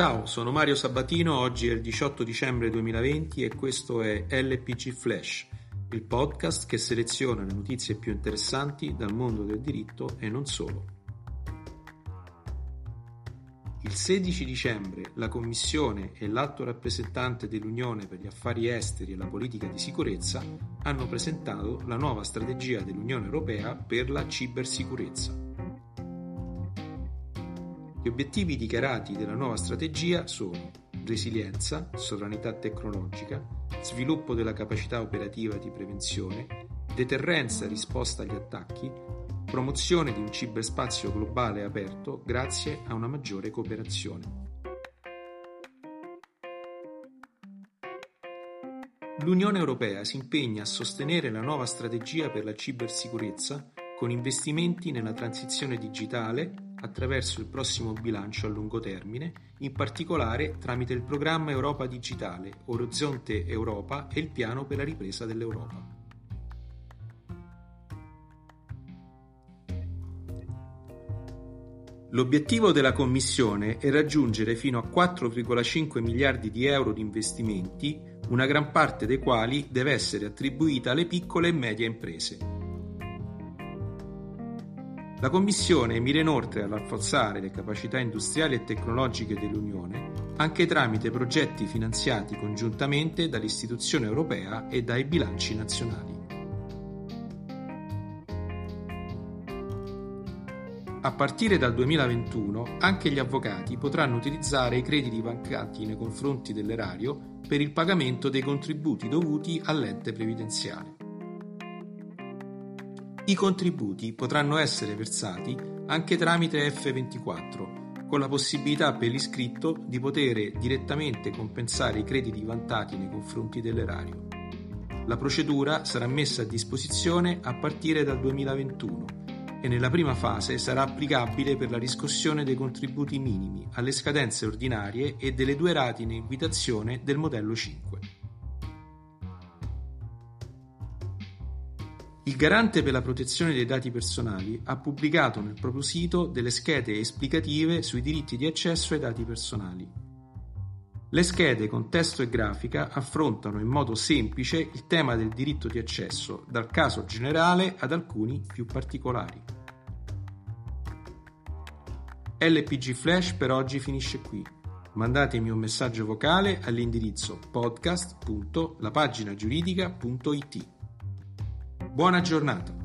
Ciao, sono Mario Sabatino, oggi è il 18 dicembre 2020 e questo è LPG Flash, il podcast che seleziona le notizie più interessanti dal mondo del diritto e non solo. Il 16 dicembre la Commissione e l'Alto rappresentante dell'Unione per gli affari esteri e la politica di sicurezza hanno presentato la nuova strategia dell'Unione Europea per la cibersicurezza. Gli obiettivi dichiarati della nuova strategia sono resilienza, sovranità tecnologica, sviluppo della capacità operativa di prevenzione, deterrenza risposta agli attacchi, promozione di un ciberspazio globale aperto grazie a una maggiore cooperazione. L'Unione Europea si impegna a sostenere la nuova strategia per la cibersicurezza con investimenti nella transizione digitale attraverso il prossimo bilancio a lungo termine, in particolare tramite il programma Europa Digitale, Orizzonte Europa e il piano per la ripresa dell'Europa. L'obiettivo della Commissione è raggiungere fino a 4,5 miliardi di euro di investimenti, una gran parte dei quali deve essere attribuita alle piccole e medie imprese. La Commissione mira inoltre a rafforzare le capacità industriali e tecnologiche dell'Unione anche tramite progetti finanziati congiuntamente dall'istituzione europea e dai bilanci nazionali. A partire dal 2021 anche gli avvocati potranno utilizzare i crediti bancati nei confronti dell'erario per il pagamento dei contributi dovuti all'ente previdenziale. I contributi potranno essere versati anche tramite F24, con la possibilità per l'iscritto di poter direttamente compensare i crediti vantati nei confronti dell'erario. La procedura sarà messa a disposizione a partire dal 2021 e nella prima fase sarà applicabile per la riscossione dei contributi minimi alle scadenze ordinarie e delle due rate in invitazione del modello 5. Il Garante per la protezione dei dati personali ha pubblicato nel proprio sito delle schede esplicative sui diritti di accesso ai dati personali. Le schede con testo e grafica affrontano in modo semplice il tema del diritto di accesso, dal caso generale ad alcuni più particolari. LPG Flash per oggi finisce qui. Mandatemi un messaggio vocale all'indirizzo podcast.lapaginagiuridica.it. Buona giornata!